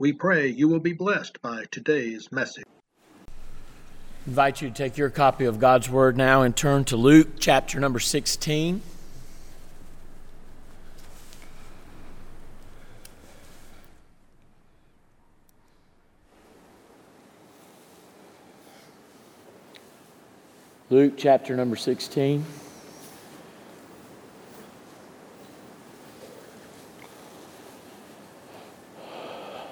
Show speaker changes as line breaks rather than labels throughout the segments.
We pray you will be blessed by today's message.
I invite you to take your copy of God's Word now and turn to Luke chapter number 16. Luke chapter number 16.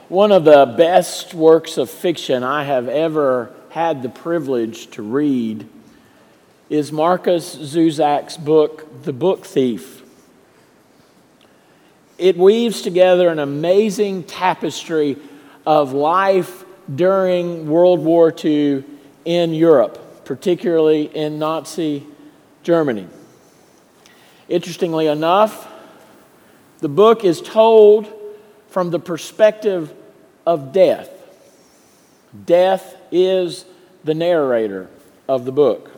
One of the best works of fiction I have ever had the privilege to read is Markus Zusak's book, The Book Thief. It weaves together an amazing tapestry of life during World War II in Europe, particularly in Nazi Germany. Interestingly enough, the book is told from the perspective of death. Death is the narrator of the book.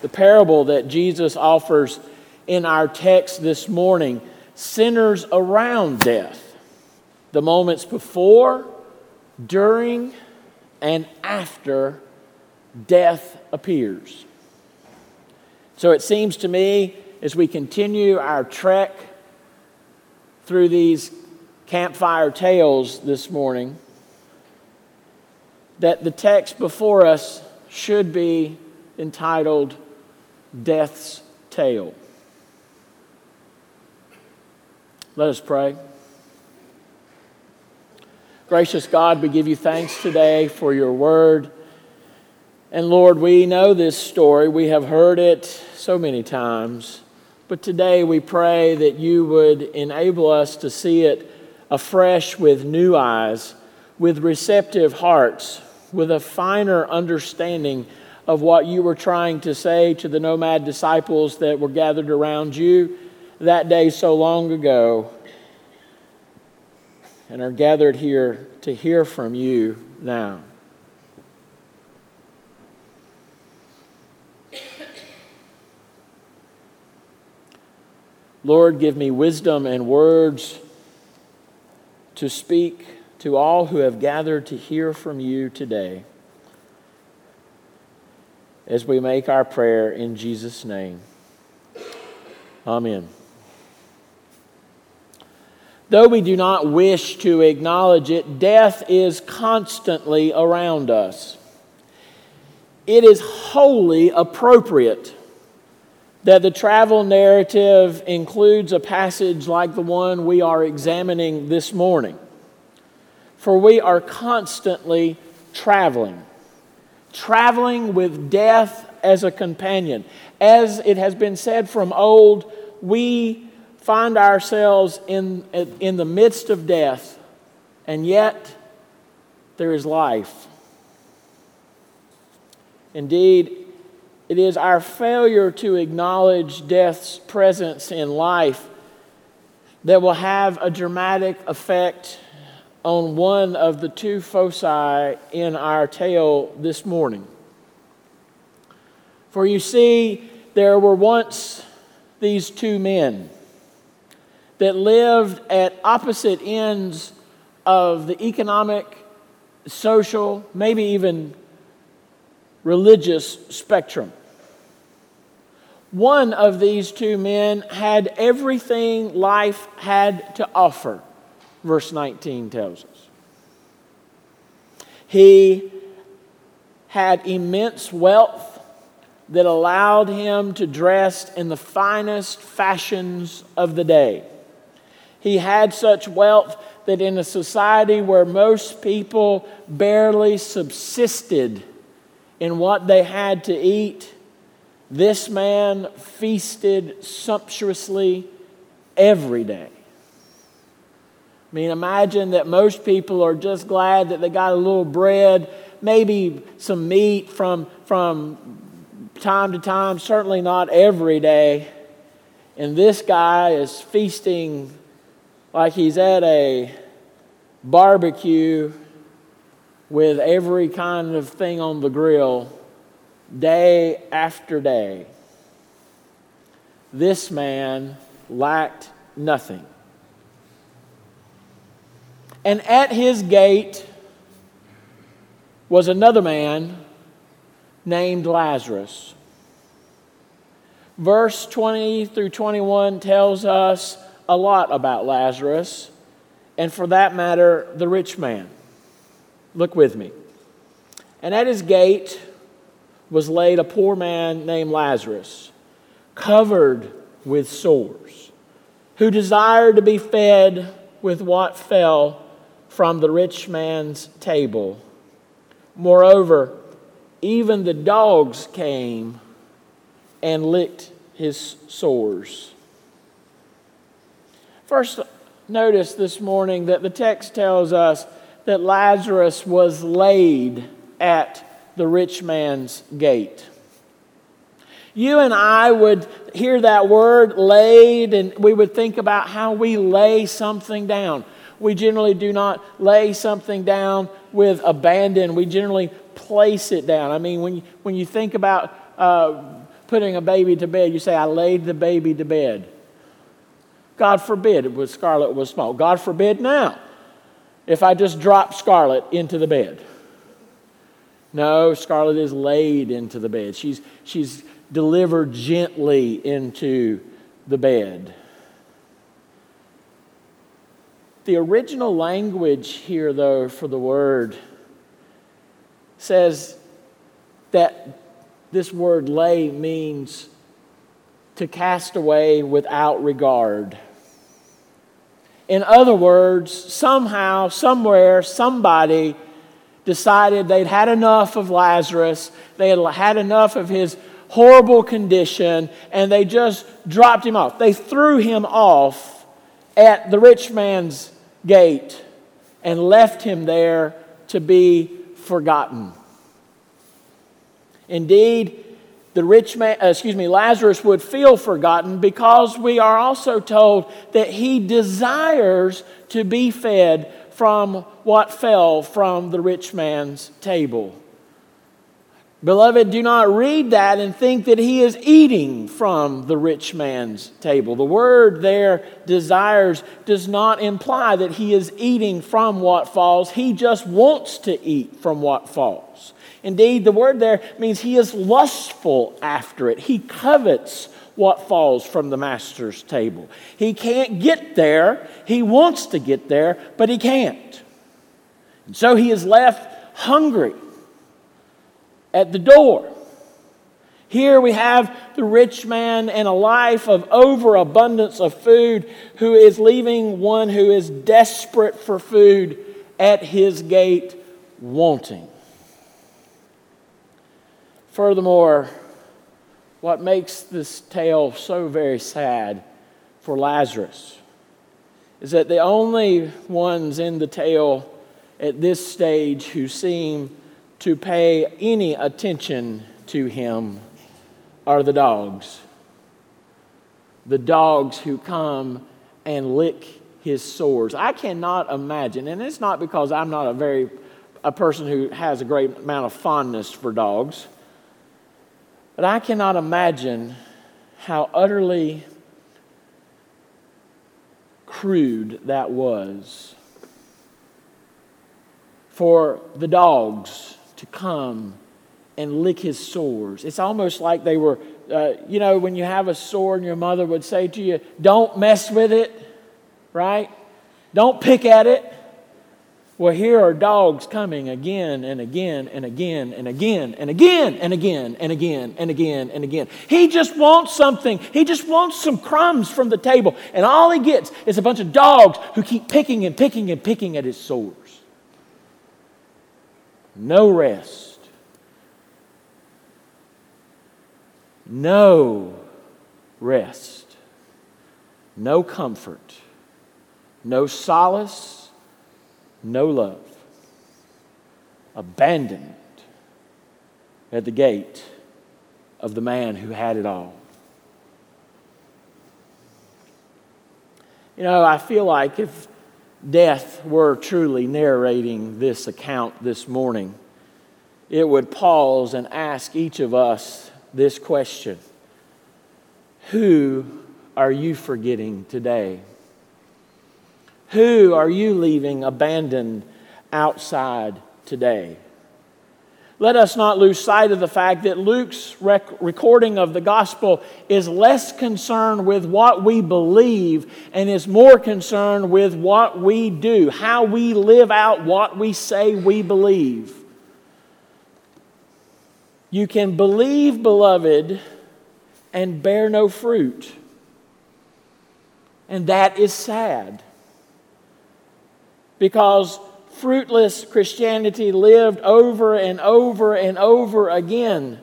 The parable that Jesus offers in our text this morning centers around death, the moments before, during, and after death appears. So it seems to me as we continue our trek through these campfire tales this morning that the text before us should be entitled Death's Tale. Let us pray. Gracious God, we give you thanks today for your word. And Lord, we know this story. We have heard it so many times. But today we pray that you would enable us to see it afresh with new eyes, with receptive hearts, with a finer understanding of what you were trying to say to the nomad disciples that were gathered around you that day so long ago and are gathered here to hear from you now. Lord, give me wisdom and words to speak to all who have gathered to hear from you today as we make our prayer in Jesus' name. Amen. Though we do not wish to acknowledge it, death is constantly around us. It is wholly appropriate that the travel narrative includes a passage like the one we are examining this morning. For we are constantly traveling, traveling with death as a companion. As it has been said from old, we find ourselves in, in the midst of death, and yet there is life. Indeed, it is our failure to acknowledge death's presence in life that will have a dramatic effect on one of the two foci in our tale this morning. For you see, there were once these two men that lived at opposite ends of the economic, social, maybe even religious spectrum. One of these two men had everything life had to offer, verse 19 tells us. He had immense wealth that allowed him to dress in the finest fashions of the day. He had such wealth that in a society where most people barely subsisted in what they had to eat, this man feasted sumptuously every day. I mean, imagine that most people are just glad that they got a little bread, maybe some meat from, from time to time, certainly not every day. And this guy is feasting like he's at a barbecue with every kind of thing on the grill day after day. This man lacked nothing. And at his gate was another man named Lazarus. Verse 20 through 21 tells us a lot about Lazarus, and for that matter, the rich man. Look with me. And at his gate was laid a poor man named Lazarus, covered with sores, who desired to be fed with what fell from the rich man's table. Moreover, even the dogs came and licked his sores. First, notice this morning that the text tells us that Lazarus was laid at the rich man's gate. You and I would hear that word laid, and we would think about how we lay something down. We generally do not lay something down with abandon, we generally place it down. I mean, when you, when you think about uh, putting a baby to bed, you say, I laid the baby to bed. God forbid it was Scarlett was small. God forbid now if I just drop Scarlett into the bed. No, Scarlett is laid into the bed. She's, she's delivered gently into the bed. The original language here, though, for the word says that this word lay means to cast away without regard. In other words, somehow, somewhere, somebody decided they'd had enough of Lazarus, they had had enough of his horrible condition, and they just dropped him off. They threw him off at the rich man's gate and left him there to be forgotten. Indeed, the rich man, uh, excuse me, Lazarus would feel forgotten because we are also told that he desires to be fed from what fell from the rich man's table. Beloved, do not read that and think that he is eating from the rich man's table. The word there, desires, does not imply that he is eating from what falls. He just wants to eat from what falls. Indeed, the word there means he is lustful after it. He covets what falls from the master's table. He can't get there. He wants to get there, but he can't. And so he is left hungry at the door. Here we have the rich man in a life of overabundance of food who is leaving one who is desperate for food at his gate wanting. Furthermore, what makes this tale so very sad for Lazarus is that the only ones in the tale at this stage who seem to pay any attention to him are the dogs. The dogs who come and lick his sores. I cannot imagine, and it's not because I'm not a very a person who has a great amount of fondness for dogs, but I cannot imagine how utterly crude that was for the dogs to come and lick his sores. It's almost like they were, uh, you know, when you have a sore and your mother would say to you, don't mess with it, right? Don't pick at it. Well, here are dogs coming again and again and again and again and again and again and again and again and again. He just wants something. He just wants some crumbs from the table. And all he gets is a bunch of dogs who keep picking and picking and picking at his sores no rest, no rest, no comfort, no solace, no love. Abandoned at the gate of the man who had it all. You know, I feel like if death were truly narrating this account this morning, it would pause and ask each of us this question Who are you forgetting today? Who are you leaving abandoned outside today? Let us not lose sight of the fact that Luke's rec- recording of the gospel is less concerned with what we believe and is more concerned with what we do, how we live out what we say we believe. You can believe, beloved, and bear no fruit. And that is sad. Because fruitless Christianity lived over and over and over again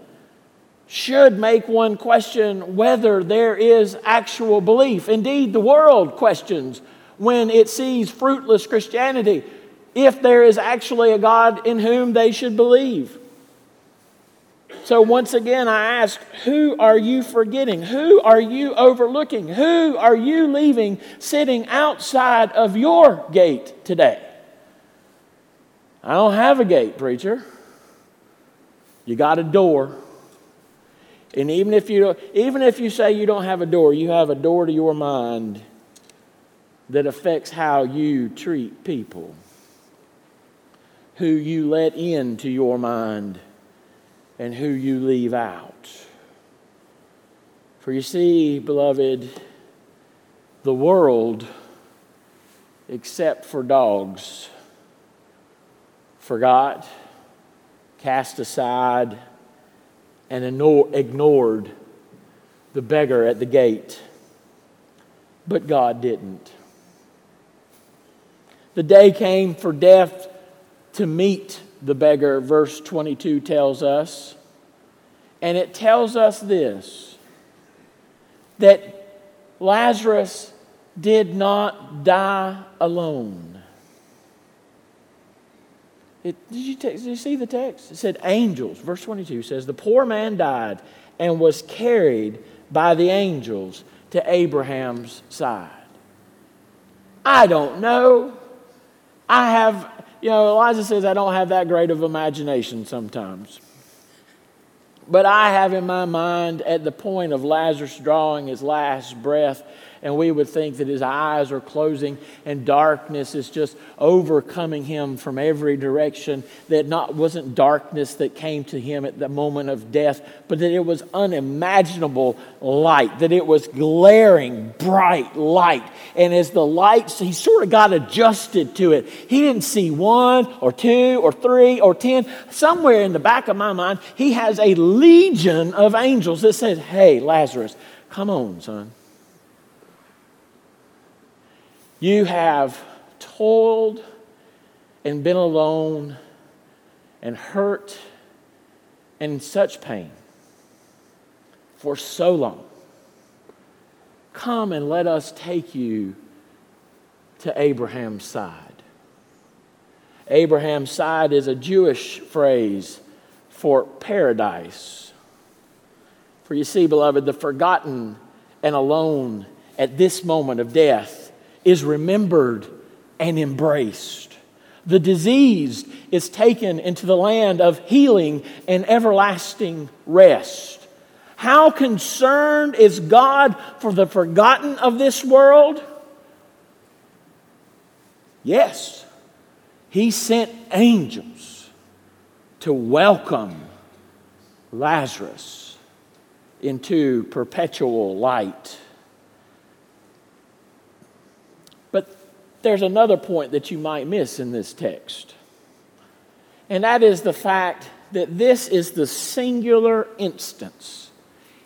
should make one question whether there is actual belief. Indeed, the world questions when it sees fruitless Christianity if there is actually a God in whom they should believe. So, once again, I ask, who are you forgetting? Who are you overlooking? Who are you leaving sitting outside of your gate today? I don't have a gate, preacher. You got a door. And even if you even if you say you don't have a door, you have a door to your mind that affects how you treat people. Who you let into your mind and who you leave out. For you see, beloved, the world, except for dogs, forgot, cast aside, and ignored the beggar at the gate. But God didn't. The day came for death to meet the beggar, verse 22 tells us. And it tells us this that Lazarus did not die alone. It, did, you did you see the text? It said angels. Verse 22 says, The poor man died and was carried by the angels to Abraham's side. I don't know. I have, you know, Elijah says I don't have that great of imagination sometimes. But I have in my mind, at the point of Lazarus drawing his last breath, and we would think that his eyes are closing and darkness is just overcoming him from every direction. That not wasn't darkness that came to him at the moment of death, but that it was unimaginable light, that it was glaring, bright light. And as the lights, he sort of got adjusted to it. He didn't see one or two or three or ten. Somewhere in the back of my mind, he has a legion of angels that says, Hey, Lazarus, come on, son. You have toiled and been alone and hurt and in such pain for so long. Come and let us take you to Abraham's side. Abraham's side is a Jewish phrase for paradise. For you see, beloved, the forgotten and alone at this moment of death is remembered and embraced. The diseased is taken into the land of healing and everlasting rest. How concerned is God for the forgotten of this world? Yes, He sent angels to welcome Lazarus into perpetual light. There's another point that you might miss in this text. And that is the fact that this is the singular instance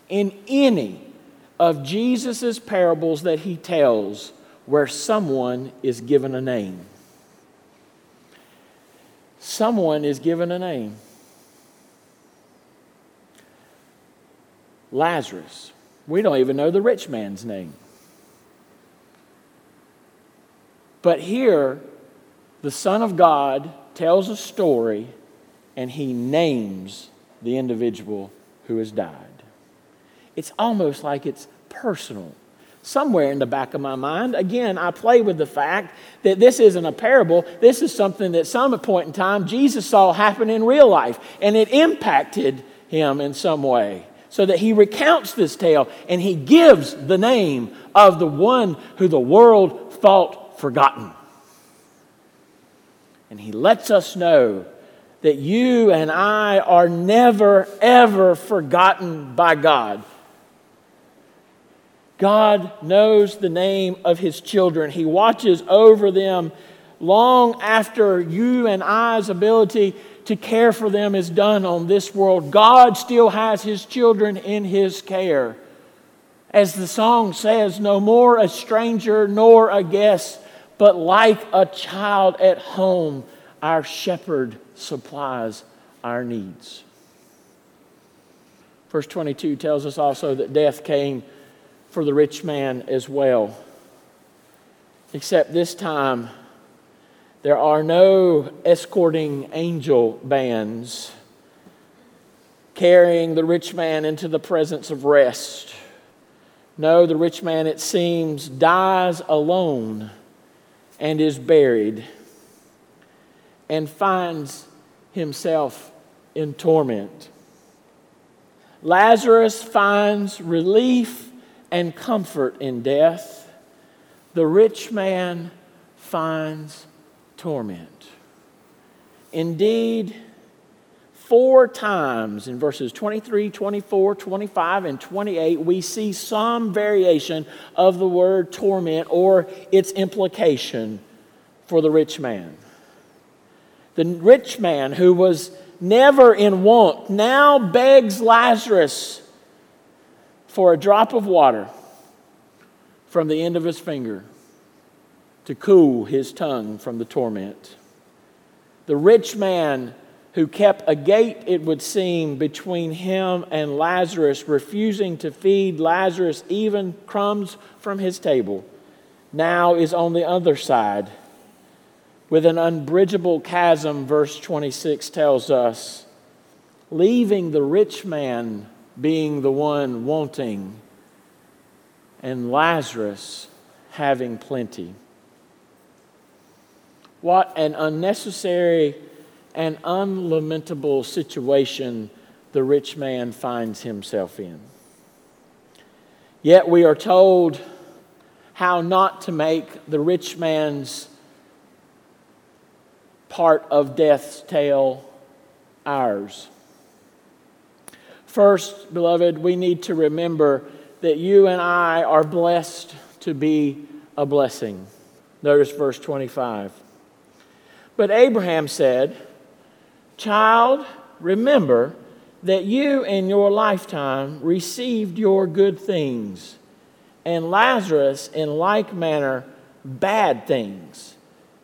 in any of Jesus' parables that he tells where someone is given a name. Someone is given a name. Lazarus. We don't even know the rich man's name. But here, the Son of God tells a story and he names the individual who has died. It's almost like it's personal. Somewhere in the back of my mind, again, I play with the fact that this isn't a parable. This is something that some point in time Jesus saw happen in real life, and it impacted him in some way. So that he recounts this tale and he gives the name of the one who the world thought forgotten. And he lets us know that you and I are never, ever forgotten by God. God knows the name of his children. He watches over them long after you and I's ability to care for them is done on this world. God still has his children in his care. As the song says, no more a stranger nor a guest, but like a child at home, our shepherd supplies our needs. Verse 22 tells us also that death came for the rich man as well. Except this time, there are no escorting angel bands carrying the rich man into the presence of rest. No, the rich man, it seems, dies alone and is buried and finds himself in torment. Lazarus finds relief and comfort in death, the rich man finds torment. Indeed, four times in verses 23, 24, 25, and 28, we see some variation of the word torment or its implication for the rich man. The rich man who was never in want now begs Lazarus for a drop of water from the end of his finger to cool his tongue from the torment. The rich man who kept a gate, it would seem, between him and Lazarus, refusing to feed Lazarus even crumbs from his table, now is on the other side with an unbridgeable chasm, verse 26 tells us, leaving the rich man being the one wanting, and Lazarus having plenty. What an unnecessary and unlamentable situation the rich man finds himself in. Yet we are told how not to make the rich man's part of death's tale ours. First, beloved, we need to remember that you and I are blessed to be a blessing. Notice verse 25. But Abraham said, Child, remember that you in your lifetime received your good things, and Lazarus in like manner bad things.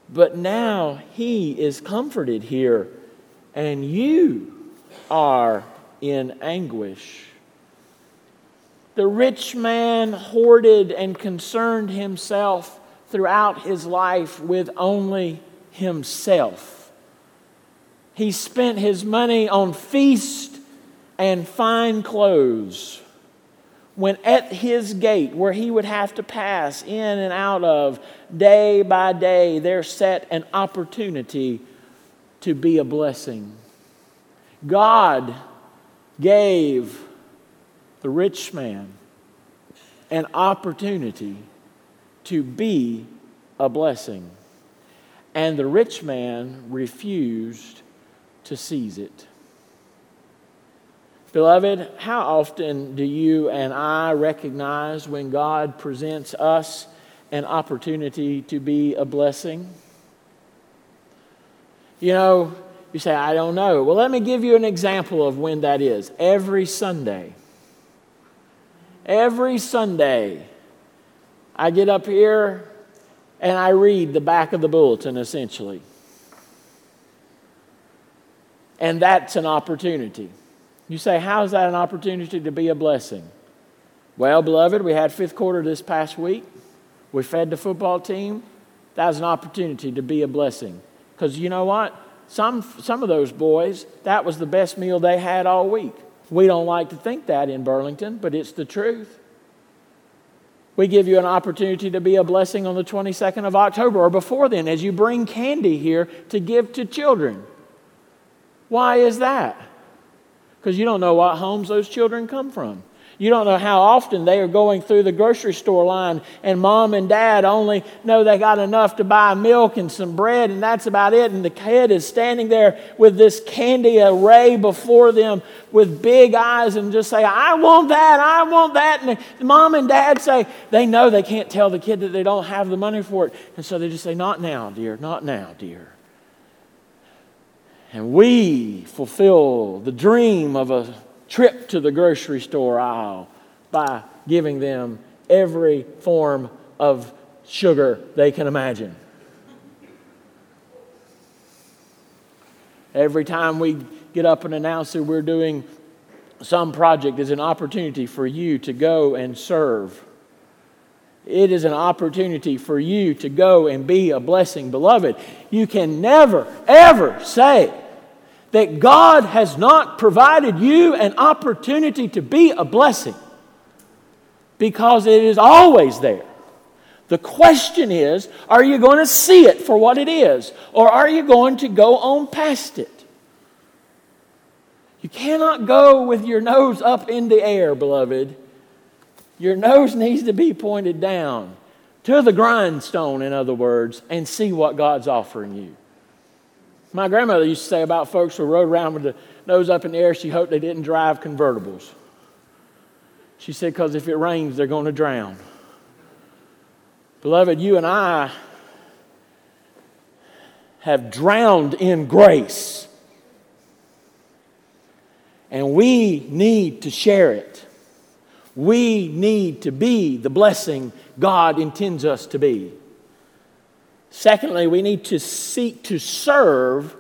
But now he is comforted here, and you are in anguish. The rich man hoarded and concerned himself throughout his life with only himself. He spent his money on feast and fine clothes. When at his gate, where he would have to pass in and out of day by day, there sat an opportunity to be a blessing. God gave the rich man an opportunity to be a blessing. And the rich man refused to seize it. Beloved, how often do you and I recognize when God presents us an opportunity to be a blessing? You know, you say, I don't know. Well, let me give you an example of when that is. Every Sunday. Every Sunday, I get up here and I read the back of the bulletin essentially. And that's an opportunity. You say, How is that an opportunity to be a blessing? Well, beloved, we had fifth quarter this past week. We fed the football team. That's an opportunity to be a blessing. Because you know what? Some, some of those boys, that was the best meal they had all week. We don't like to think that in Burlington, but it's the truth. We give you an opportunity to be a blessing on the 22nd of October or before then as you bring candy here to give to children. Why is that? Because you don't know what homes those children come from. You don't know how often they are going through the grocery store line, and mom and dad only know they got enough to buy milk and some bread, and that's about it. And the kid is standing there with this candy array before them with big eyes and just say, I want that, I want that. And the mom and dad say, they know they can't tell the kid that they don't have the money for it. And so they just say, Not now, dear, not now, dear. And we fulfill the dream of a trip to the grocery store aisle by giving them every form of sugar they can imagine. Every time we get up and announce that we're doing some project is an opportunity for you to go and serve. It is an opportunity for you to go and be a blessing. Beloved, you can never, ever say, that God has not provided you an opportunity to be a blessing because it is always there. The question is are you going to see it for what it is, or are you going to go on past it? You cannot go with your nose up in the air, beloved. Your nose needs to be pointed down to the grindstone, in other words, and see what God's offering you. My grandmother used to say about folks who rode around with the nose up in the air, she hoped they didn't drive convertibles. She said, because if it rains, they're going to drown. Beloved, you and I have drowned in grace. And we need to share it. We need to be the blessing God intends us to be. Secondly, we need to seek to serve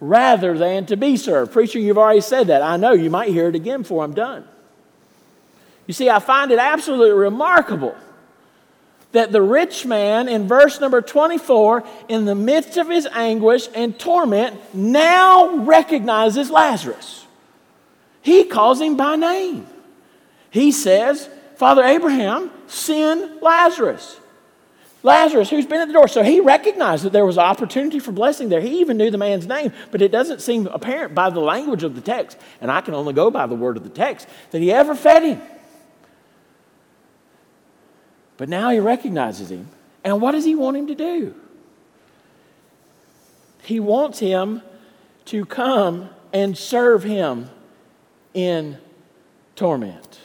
rather than to be served. Preacher, you've already said that. I know. You might hear it again before I'm done. You see, I find it absolutely remarkable that the rich man in verse number 24, in the midst of his anguish and torment, now recognizes Lazarus. He calls him by name. He says, Father Abraham, send Lazarus. Lazarus, who's been at the door. So he recognized that there was opportunity for blessing there. He even knew the man's name, but it doesn't seem apparent by the language of the text, and I can only go by the word of the text, that he ever fed him. But now he recognizes him. And what does he want him to do? He wants him to come and serve him in torment.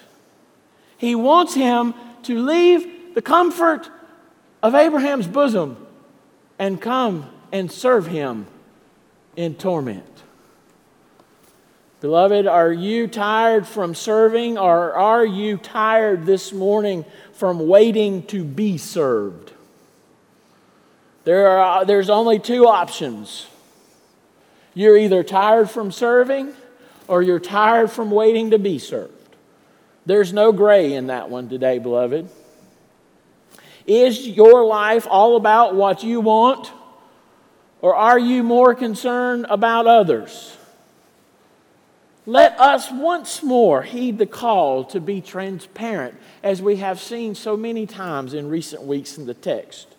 He wants him to leave the comfort of Abraham's bosom and come and serve him in torment. Beloved, are you tired from serving or are you tired this morning from waiting to be served? There are, there's only two options. You're either tired from serving or you're tired from waiting to be served. There's no gray in that one today, beloved. Is your life all about what you want, or are you more concerned about others? Let us once more heed the call to be transparent, as we have seen so many times in recent weeks in the text,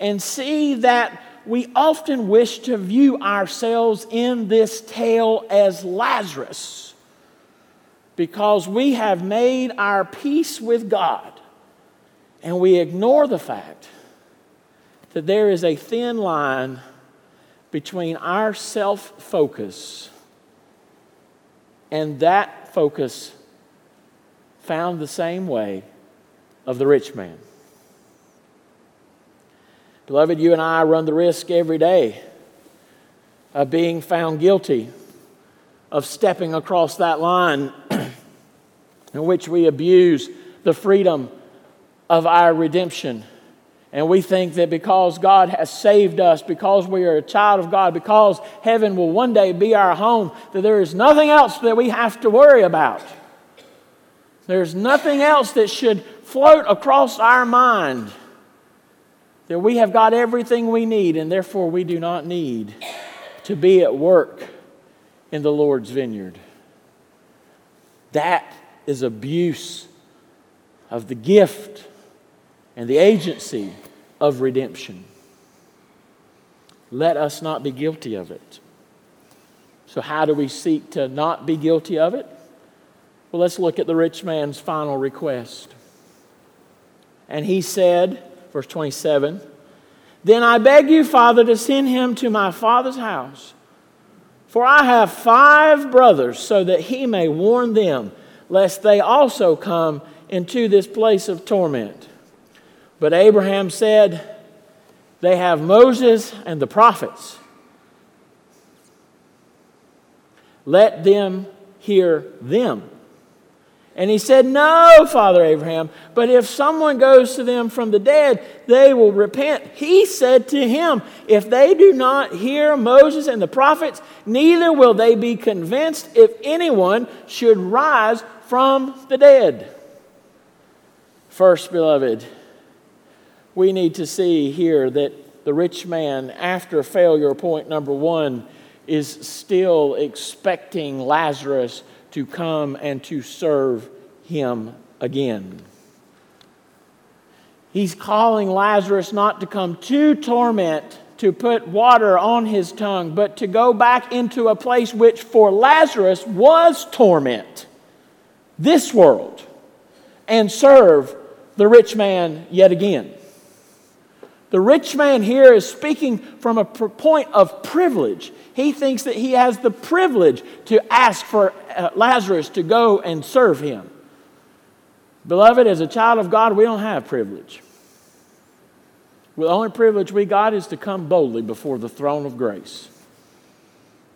and see that we often wish to view ourselves in this tale as Lazarus because we have made our peace with God and we ignore the fact that there is a thin line between our self focus and that focus found the same way of the rich man. Beloved, you and I run the risk every day of being found guilty of stepping across that line in which we abuse the freedom of our redemption. And we think that because God has saved us, because we are a child of God, because heaven will one day be our home, that there is nothing else that we have to worry about. There's nothing else that should float across our mind that we have got everything we need, and therefore we do not need to be at work in the Lord's vineyard. That is abuse of the gift and the agency of redemption. Let us not be guilty of it. So, how do we seek to not be guilty of it? Well, let's look at the rich man's final request. And he said, verse 27, Then I beg you, Father, to send him to my father's house. For I have five brothers, so that he may warn them, lest they also come into this place of torment. But Abraham said, They have Moses and the prophets. Let them hear them. And he said, No, Father Abraham, but if someone goes to them from the dead, they will repent. He said to him, If they do not hear Moses and the prophets, neither will they be convinced if anyone should rise from the dead. First, beloved, we need to see here that the rich man, after failure point number one, is still expecting Lazarus to come and to serve him again. He's calling Lazarus not to come to torment, to put water on his tongue, but to go back into a place which for Lazarus was torment, this world, and serve the rich man yet again. The rich man here is speaking from a point of privilege. He thinks that he has the privilege to ask for uh, Lazarus to go and serve him. Beloved, as a child of God, we don't have privilege. The only privilege we got is to come boldly before the throne of grace.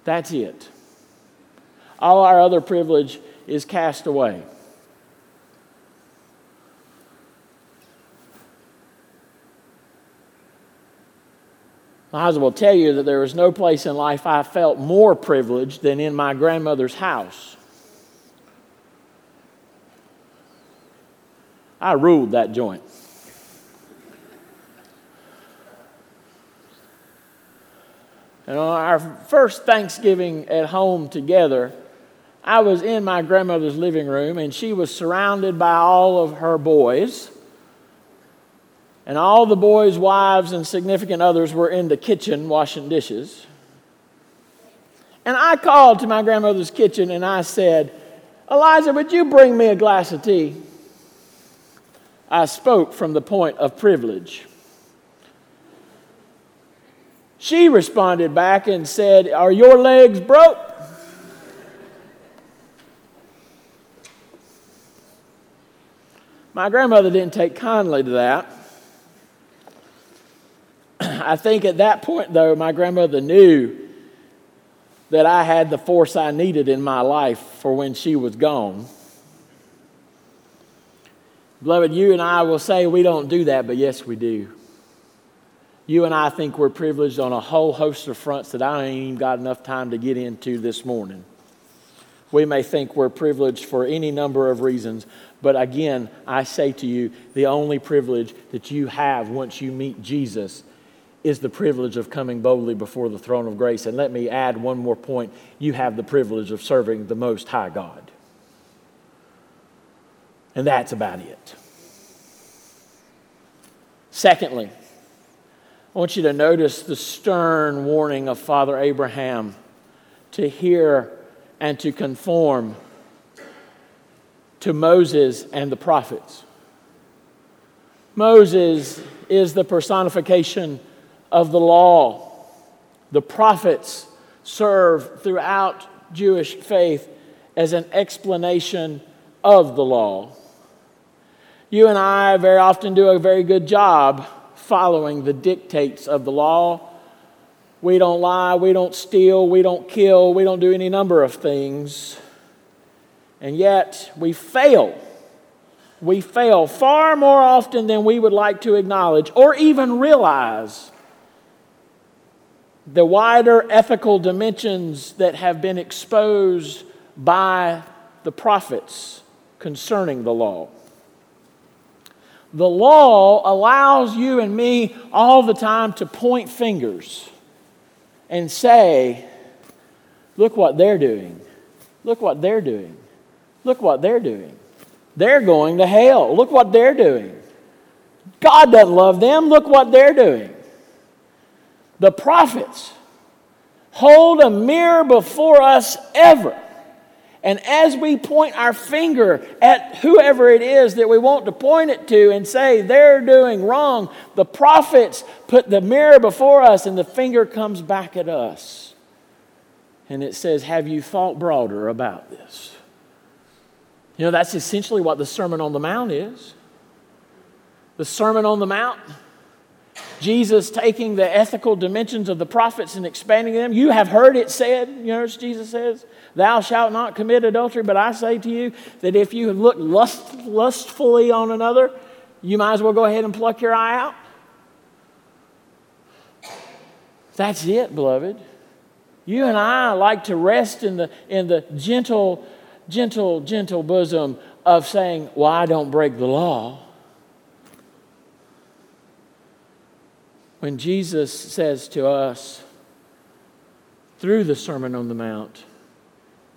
That's it. All our other privilege is cast away. I will tell you that there was no place in life I felt more privileged than in my grandmother's house. I ruled that joint. And on our first Thanksgiving at home together, I was in my grandmother's living room and she was surrounded by all of her boys. And all the boys' wives and significant others were in the kitchen washing dishes. And I called to my grandmother's kitchen and I said, Eliza, would you bring me a glass of tea? I spoke from the point of privilege. She responded back and said, Are your legs broke? My grandmother didn't take kindly to that. I think at that point, though, my grandmother knew that I had the force I needed in my life for when she was gone. Beloved, you and I will say we don't do that, but yes, we do. You and I think we're privileged on a whole host of fronts that I ain't even got enough time to get into this morning. We may think we're privileged for any number of reasons, but again, I say to you, the only privilege that you have once you meet Jesus is the privilege of coming boldly before the throne of grace. And let me add one more point you have the privilege of serving the Most High God. And that's about it. Secondly, I want you to notice the stern warning of Father Abraham to hear and to conform to Moses and the prophets. Moses is the personification of the law. The prophets serve throughout Jewish faith as an explanation of the law. You and I very often do a very good job following the dictates of the law. We don't lie, we don't steal, we don't kill, we don't do any number of things. And yet we fail. We fail far more often than we would like to acknowledge or even realize the wider ethical dimensions that have been exposed by the prophets concerning the law. The law allows you and me all the time to point fingers and say, Look what they're doing. Look what they're doing. Look what they're doing. They're going to hell. Look what they're doing. God doesn't love them. Look what they're doing. The prophets hold a mirror before us ever. And as we point our finger at whoever it is that we want to point it to and say they're doing wrong, the prophets put the mirror before us and the finger comes back at us. And it says, Have you thought broader about this? You know, that's essentially what the Sermon on the Mount is. The Sermon on the Mount Jesus taking the ethical dimensions of the prophets and expanding them. You have heard it said, you know, Jesus says, Thou shalt not commit adultery, but I say to you that if you look lust, lustfully on another, you might as well go ahead and pluck your eye out. That's it, beloved. You and I like to rest in the, in the gentle, gentle, gentle bosom of saying, Well, I don't break the law. When Jesus says to us through the Sermon on the Mount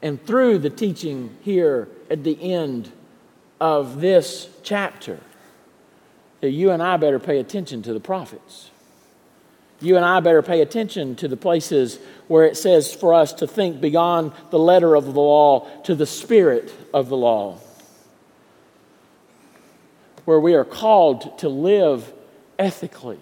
and through the teaching here at the end of this chapter that you and I better pay attention to the prophets. You and I better pay attention to the places where it says for us to think beyond the letter of the law to the spirit of the law. Where we are called to live ethically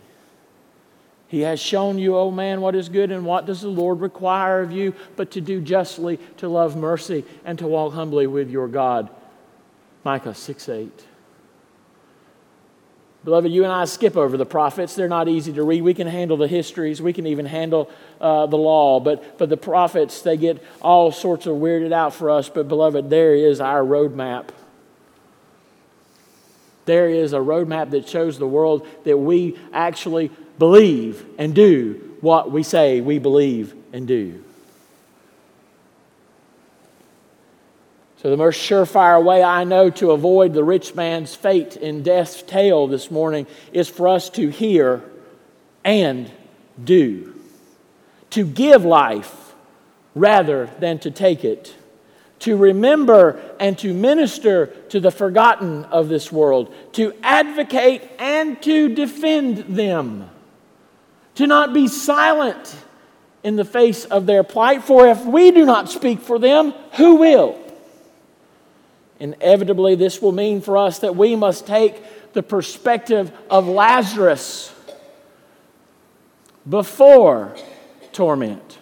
he has shown you, O oh man, what is good and what does the Lord require of you, but to do justly, to love mercy, and to walk humbly with your God. Micah 6 8. Beloved, you and I skip over the prophets. They're not easy to read. We can handle the histories, we can even handle uh, the law. But, but the prophets, they get all sorts of weirded out for us. But, beloved, there is our roadmap. There is a roadmap that shows the world that we actually believe and do what we say we believe and do. So, the most surefire way I know to avoid the rich man's fate in death's tale this morning is for us to hear and do. To give life rather than to take it. To remember and to minister to the forgotten of this world. To advocate and to defend them to not be silent in the face of their plight, for if we do not speak for them, who will? Inevitably, this will mean for us that we must take the perspective of Lazarus before torment.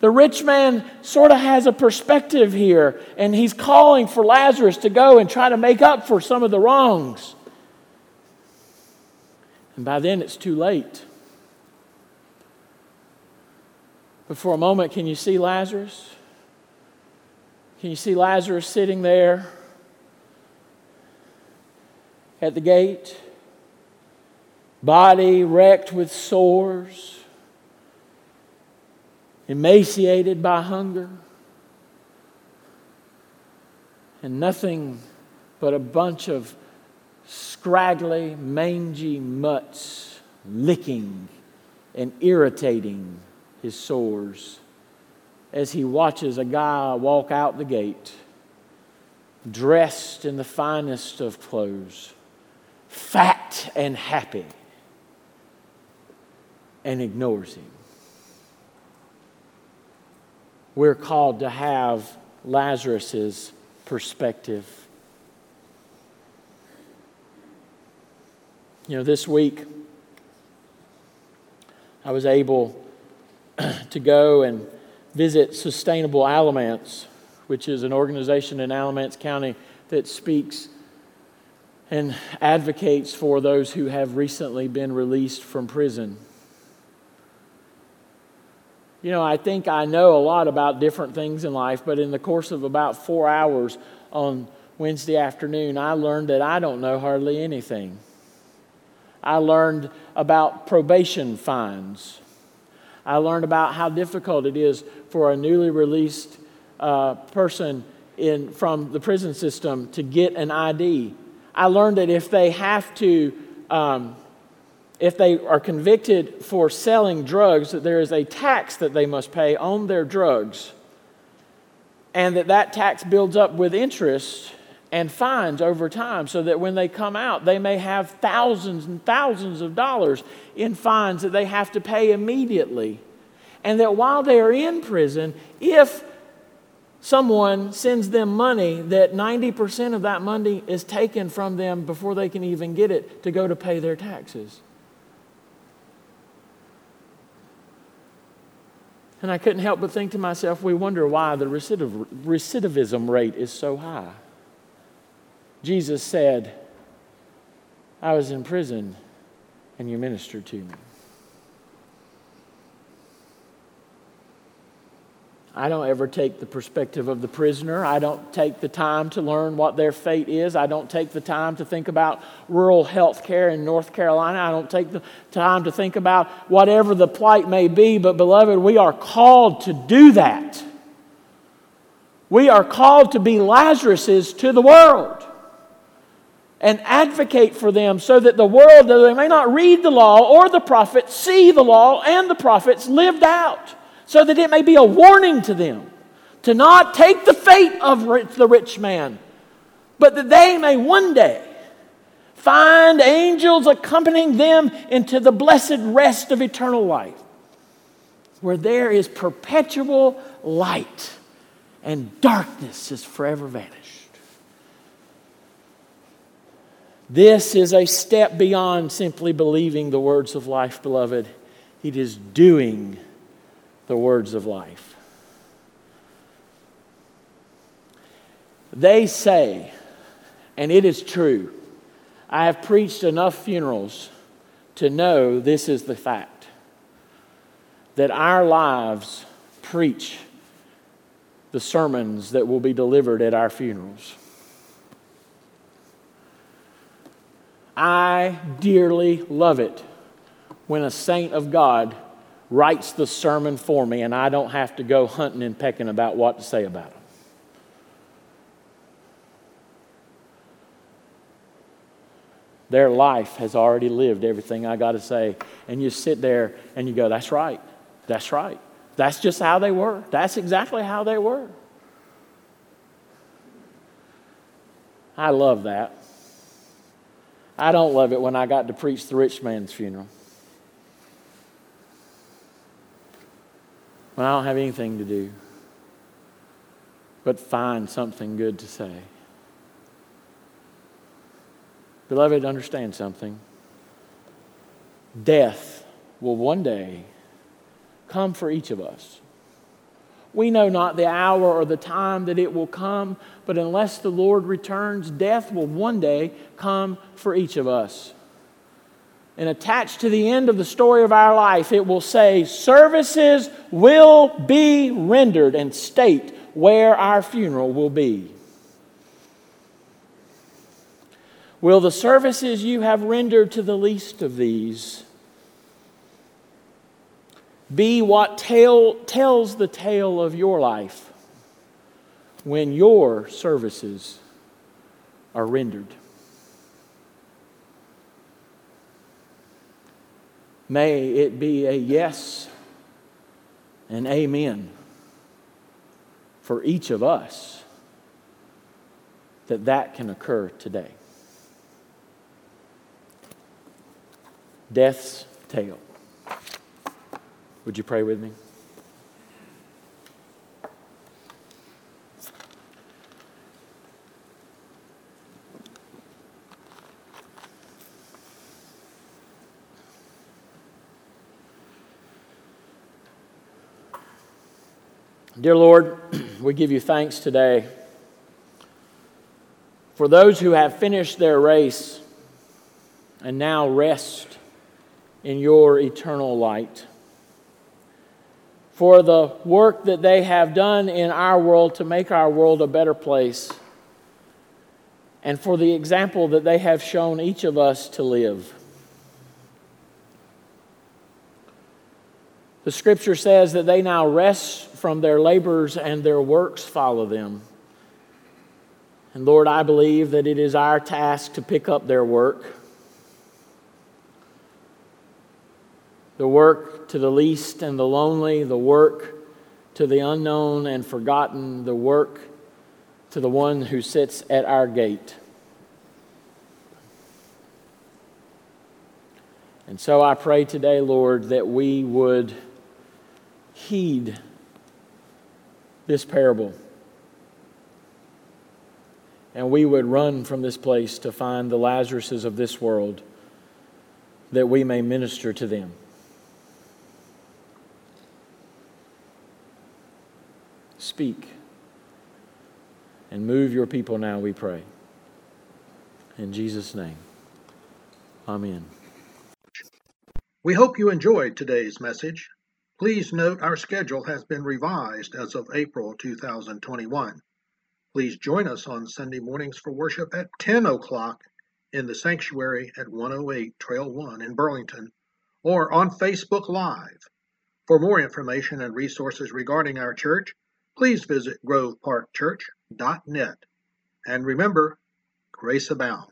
The rich man sort of has a perspective here, and he's calling for Lazarus to go and try to make up for some of the wrongs. And by then, it's too late. But for a moment, can you see Lazarus? Can you see Lazarus sitting there at the gate? Body wrecked with sores, emaciated by hunger, and nothing but a bunch of scraggly, mangy mutts licking and irritating his sores as he watches a guy walk out the gate dressed in the finest of clothes, fat and happy, and ignores him. We're called to have Lazarus's perspective. You know, this week I was able to go and visit Sustainable Alamance, which is an organization in Alamance County that speaks and advocates for those who have recently been released from prison. You know, I think I know a lot about different things in life, but in the course of about four hours on Wednesday afternoon, I learned that I don't know hardly anything. I learned about probation fines. I learned about how difficult it is for a newly released uh, person in, from the prison system to get an ID. I learned that if they have to, um, if they are convicted for selling drugs, that there is a tax that they must pay on their drugs, and that that tax builds up with interest and fines over time so that when they come out, they may have thousands and thousands of dollars in fines that they have to pay immediately. And that while they are in prison, if someone sends them money, that 90% of that money is taken from them before they can even get it to go to pay their taxes. And I couldn't help but think to myself, we wonder why the recidiv- recidivism rate is so high. Jesus said, I was in prison and you ministered to me. I don't ever take the perspective of the prisoner. I don't take the time to learn what their fate is. I don't take the time to think about rural health care in North Carolina. I don't take the time to think about whatever the plight may be. But, beloved, we are called to do that. We are called to be Lazaruses to the world and advocate for them so that the world, though they may not read the law or the prophets, see the law and the prophets lived out so that it may be a warning to them to not take the fate of the rich man, but that they may one day find angels accompanying them into the blessed rest of eternal life, where there is perpetual light and darkness is forever vanished. This is a step beyond simply believing the words of life, beloved. It is doing the words of life. They say, and it is true, I have preached enough funerals to know this is the fact that our lives preach the sermons that will be delivered at our funerals. I dearly love it when a saint of God writes the sermon for me and I don't have to go hunting and pecking about what to say about them. Their life has already lived everything I got to say. And you sit there and you go, that's right. That's right. That's just how they were. That's exactly how they were. I love that. I don't love it when I got to preach the rich man's funeral. When I don't have anything to do but find something good to say. Beloved, understand something. Death will one day come for each of us. We know not the hour or the time that it will come, but unless the Lord returns, death will one day come for each of us. And attached to the end of the story of our life, it will say, Services will be rendered, and state where our funeral will be. Will the services you have rendered to the least of these be what tell, tells the tale of your life when your services are rendered. May it be a yes and amen for each of us that that can occur today. Death's tale. Would you pray with me? Dear Lord, we give you thanks today for those who have finished their race and now rest in your eternal light for the work that they have done in our world to make our world a better place, and for the example that they have shown each of us to live. The scripture says that they now rest from their labors and their works follow them. And Lord, I believe that it is our task to pick up their work. The work to the least and the lonely, the work to the unknown and forgotten, the work to the one who sits at our gate. And so I pray today, Lord, that we would heed this parable and we would run from this place to find the Lazaruses of this world that we may minister to them. Speak and move your people now, we pray. In Jesus' name, amen.
We hope you enjoyed today's message. Please note our schedule has been revised as of April 2021. Please join us on Sunday mornings for worship at 10 o'clock in the sanctuary at 108 Trail 1 in Burlington or on Facebook Live. For more information and resources regarding our church, please visit groveparkchurch.net. And remember, grace abound.